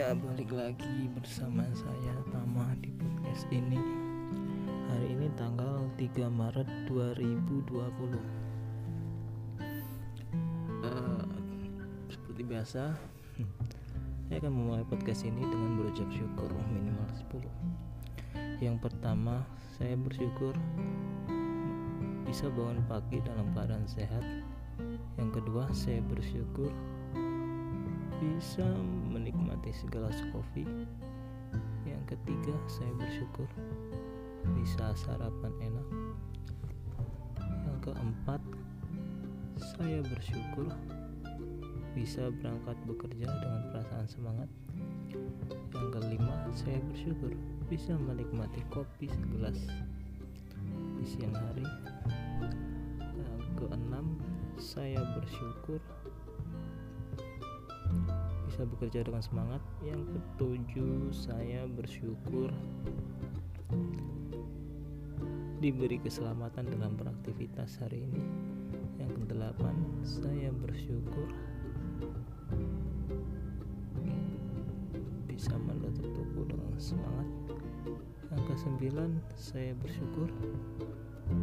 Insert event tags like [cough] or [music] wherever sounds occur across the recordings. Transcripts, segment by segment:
Ya balik lagi bersama saya Tama di podcast ini. Hari ini tanggal 3 Maret 2020 Eh, Seperti biasa Saya akan memulai podcast ini dengan berucap syukur minimal 10 Yang pertama saya bersyukur Bisa bangun pagi dalam keadaan sehat. Yang kedua saya bersyukur bisa menikmati segala kopi. Yang ketiga, saya bersyukur bisa sarapan enak. Yang keempat, saya bersyukur bisa berangkat bekerja dengan perasaan semangat. Yang kelima, saya bersyukur bisa menikmati kopi segelas di siang hari. Yang keenam, saya bersyukur bisa bekerja dengan semangat. Yang ketujuh, saya bersyukur diberi keselamatan dalam beraktivitas hari ini. Yang kedelapan, saya bersyukur bisa menutup toko dengan semangat. Yang kesembilan, saya bersyukur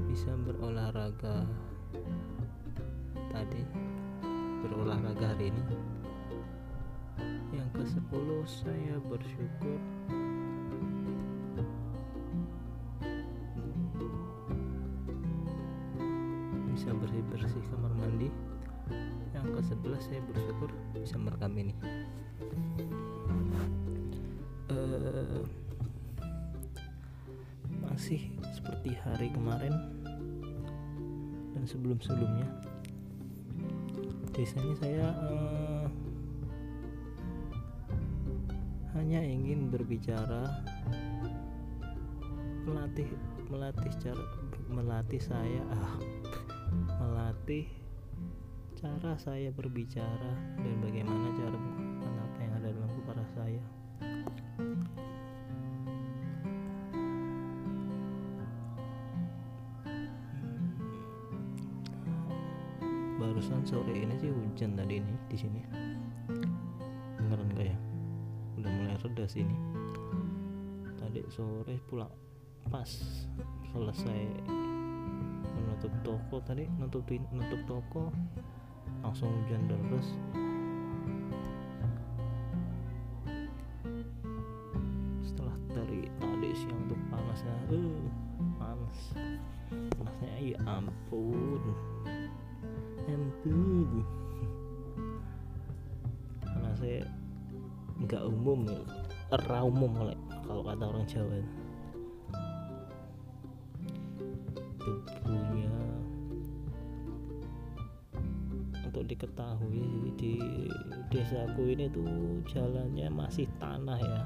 bisa berolahraga tadi berolahraga hari ini yang ke sepuluh saya bersyukur. Bisa bersih-bersih kamar mandi. Yang ke sebelas saya bersyukur bisa merekam ini. Uh, masih seperti hari kemarin dan sebelum-sebelumnya. Biasanya saya uh, hanya ingin berbicara melatih melatih cara melatih saya ah melatih cara saya berbicara dan bagaimana cara mengungkapkan apa yang ada dalam kepala saya. Barusan sore ini sih hujan tadi ini di sini. Beneran gak ya reda sini. Tadi sore pulang pas selesai menutup toko tadi nutupin nutup toko langsung hujan deras. Setelah dari tadi siang tuh panasnya uh panas. Panasnya ya ampun. Ampun. Karena saya nggak umum ya era umum oleh kalau kata orang Jawa debunya untuk diketahui di desaku ini tuh jalannya masih tanah ya.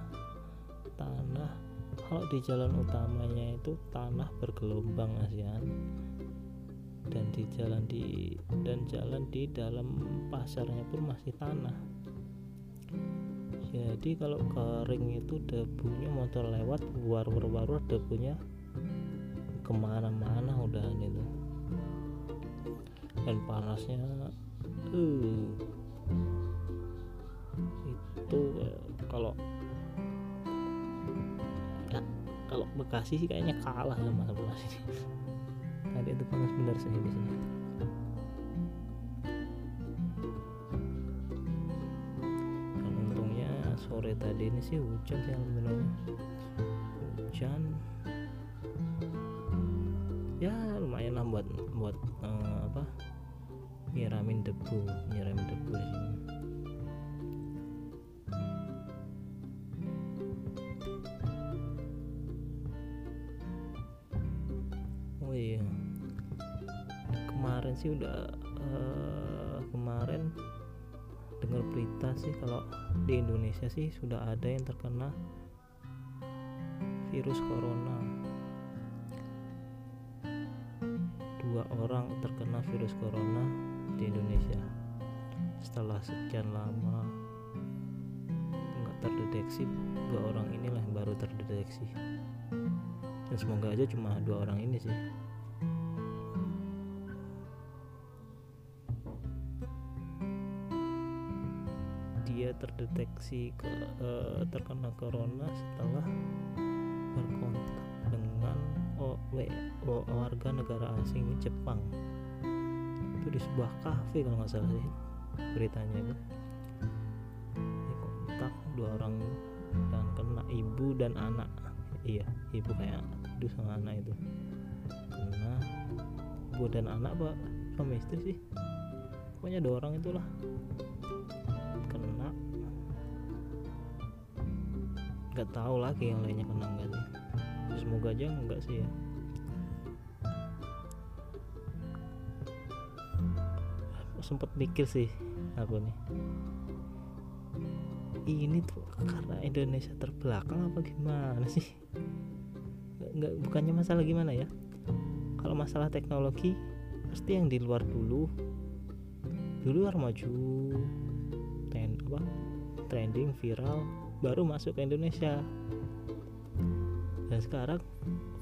Tanah kalau di jalan utamanya itu tanah bergelombang ASEAN dan di jalan di dan jalan di dalam pasarnya pun masih tanah jadi kalau kering itu debunya motor lewat war-war debunya ke mana-mana udah itu. Dan panasnya uh, itu kalau ya kalau Bekasi sih kayaknya kalah sama Bekasi. Tadi itu panas benar sih di sini sore tadi ini sih hujan sih alhamdulillah hujan. Ya lumayan lah buat buat uh, apa nyiramin debu nyiramin debu di sini. Oh iya. Kemarin sih udah uh, kemarin dengar berita sih kalau di Indonesia sih sudah ada yang terkena virus corona. Dua orang terkena virus corona di Indonesia. Setelah sekian lama nggak terdeteksi dua orang inilah yang baru terdeteksi. Dan semoga aja cuma dua orang ini sih terdeteksi ke, uh, terkena corona setelah berkontak dengan warga negara asing Jepang. Itu di sebuah kafe kalau nggak salah sih beritanya itu. Di kontak dua orang dan kena ibu dan anak. Iya ibu kayak aduh sama anak itu. Kena ibu dan anak pak suami istri sih? Pokoknya dua orang itulah nggak tahu lagi yang lainnya kena enggak sih. Semoga aja enggak sih ya. Sempat mikir sih aku nih. Ini tuh karena Indonesia terbelakang apa gimana sih? Nggak bukannya masalah gimana ya? Kalau masalah teknologi pasti yang di luar dulu. Di luar maju ten apa? Trending viral baru masuk ke Indonesia. Dan sekarang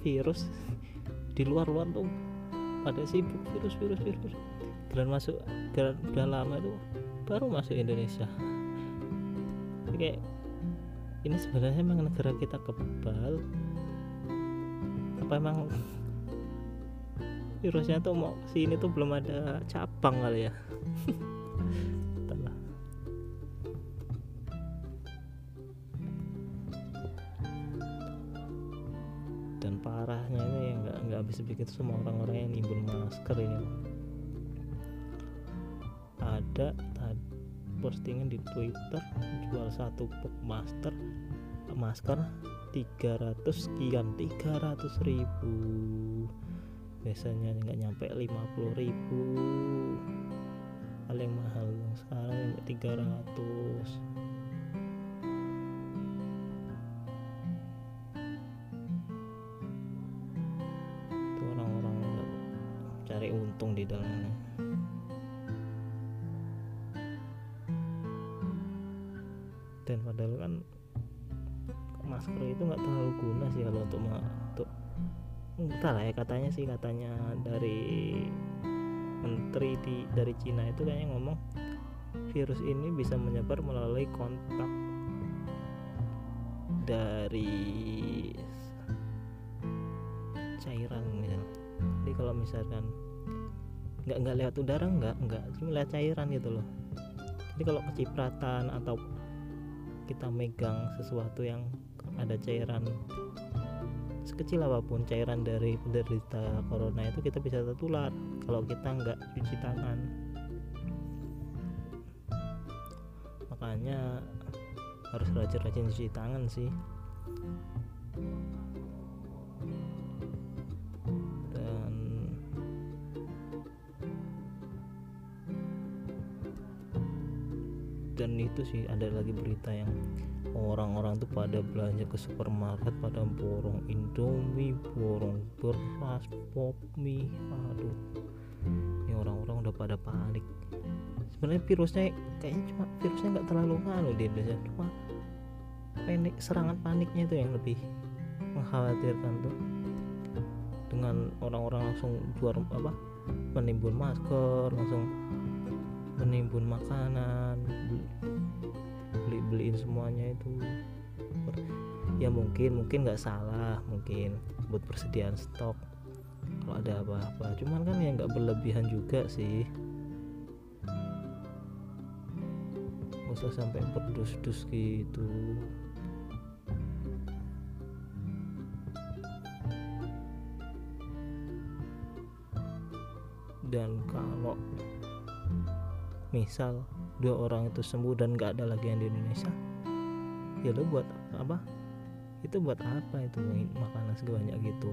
virus [laughs] di luar-luar tuh pada sibuk virus virus virus. Dan masuk dan lama itu baru masuk Indonesia. Kayak ini sebenarnya emang negara kita kebal. Apa emang [laughs] virusnya tuh mau sini tuh belum ada cabang kali ya [laughs] dan parahnya ini nggak nggak habis begitu semua orang-orang yang nimbun masker ini. Ada postingan di Twitter jual satu box master masker 300 sekian 300 ribu. Biasanya nggak nyampe 50 ribu. Paling mahal sekarang sampai 300 terlalu guna sih kalau untuk untuk entah lah ya katanya sih katanya dari menteri di dari Cina itu kayaknya ngomong virus ini bisa menyebar melalui kontak dari cairan misal. Jadi kalau misalkan nggak nggak lewat udara nggak nggak cuma lewat cairan gitu loh. Jadi kalau kecipratan atau kita megang sesuatu yang ada cairan sekecil apa pun cairan dari penderita corona itu kita bisa tertular kalau kita nggak cuci tangan. Makanya harus rajin-rajin cuci tangan sih. Dan dan itu sih ada lagi berita yang orang-orang tuh pada belanja ke supermarket pada borong indomie borong beras pop mie. Aduh ini orang-orang udah pada panik. Sebenarnya virusnya kayaknya cuma virusnya nggak terlalu nganu di Indonesia. Cuma panik serangan paniknya itu yang lebih mengkhawatirkan tuh. Dengan orang-orang langsung jual apa menimbun masker langsung menimbun makanan beli beliin semuanya itu. Ya mungkin mungkin nggak salah mungkin buat persediaan stok kalau ada apa-apa. Cuman kan ya nggak berlebihan juga sih. Usah sampai berdus-dus gitu. Dan kalau misal dua orang itu sembuh dan nggak ada lagi yang di Indonesia ya lo buat apa? Itu buat apa itu makanan sebanyak gitu?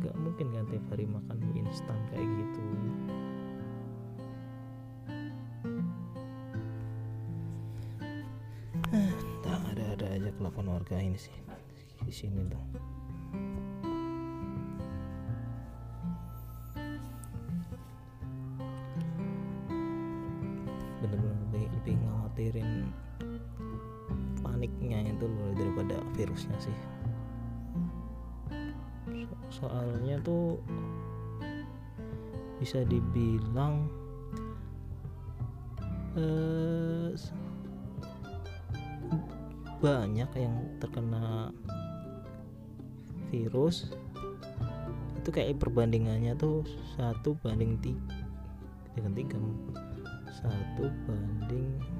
Nggak mungkin kan tiap hari makan mie instan kayak gitu? Tak ada ada aja kelakuan warga ini sih di sini tuh ngawatirin paniknya itu loh daripada virusnya sih. So soalnya tuh bisa dibilang eh, banyak yang terkena virus. Itu kayak perbandingannya tuh satu banding tiga dengan tiga satu banding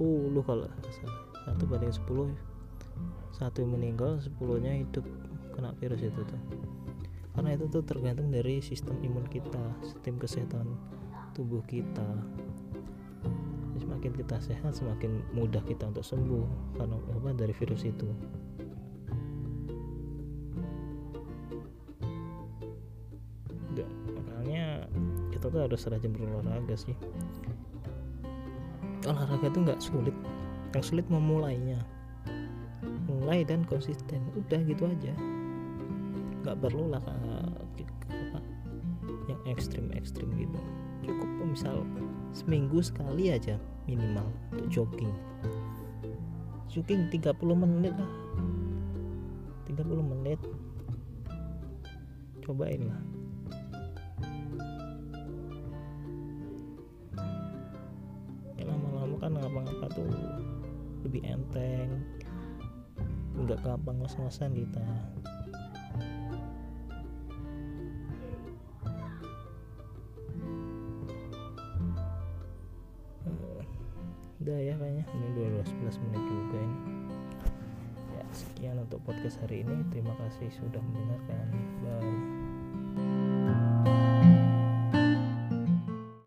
sepuluh kalau salah. Satu banding sepuluh satu yang meninggal sepuluhnya hidup kena virus itu tuh. Karena itu tuh tergantung dari sistem imun kita sistem kesehatan tubuh kita. Semakin kita sehat semakin mudah kita untuk sembuh karena apa dari virus itu. Enggak, makanya kita tuh harus rajin berolahraga sih olahraga tuh nggak sulit. Yang sulit memulainya. Mulai dan konsisten. Udah gitu aja. Nggak perlu lah yang ekstrim ekstrim gitu. Cukup misal seminggu sekali aja minimal untuk jogging. Jogging 30 menit lah. 30 menit. Cobain lah tuh lebih enteng nggak gampang ngos-ngosan kita. Eh, udah ya kayaknya. Ini 12 menit juga ini. Ya sekian untuk podcast hari ini. Terima kasih sudah mendengarkan. Bye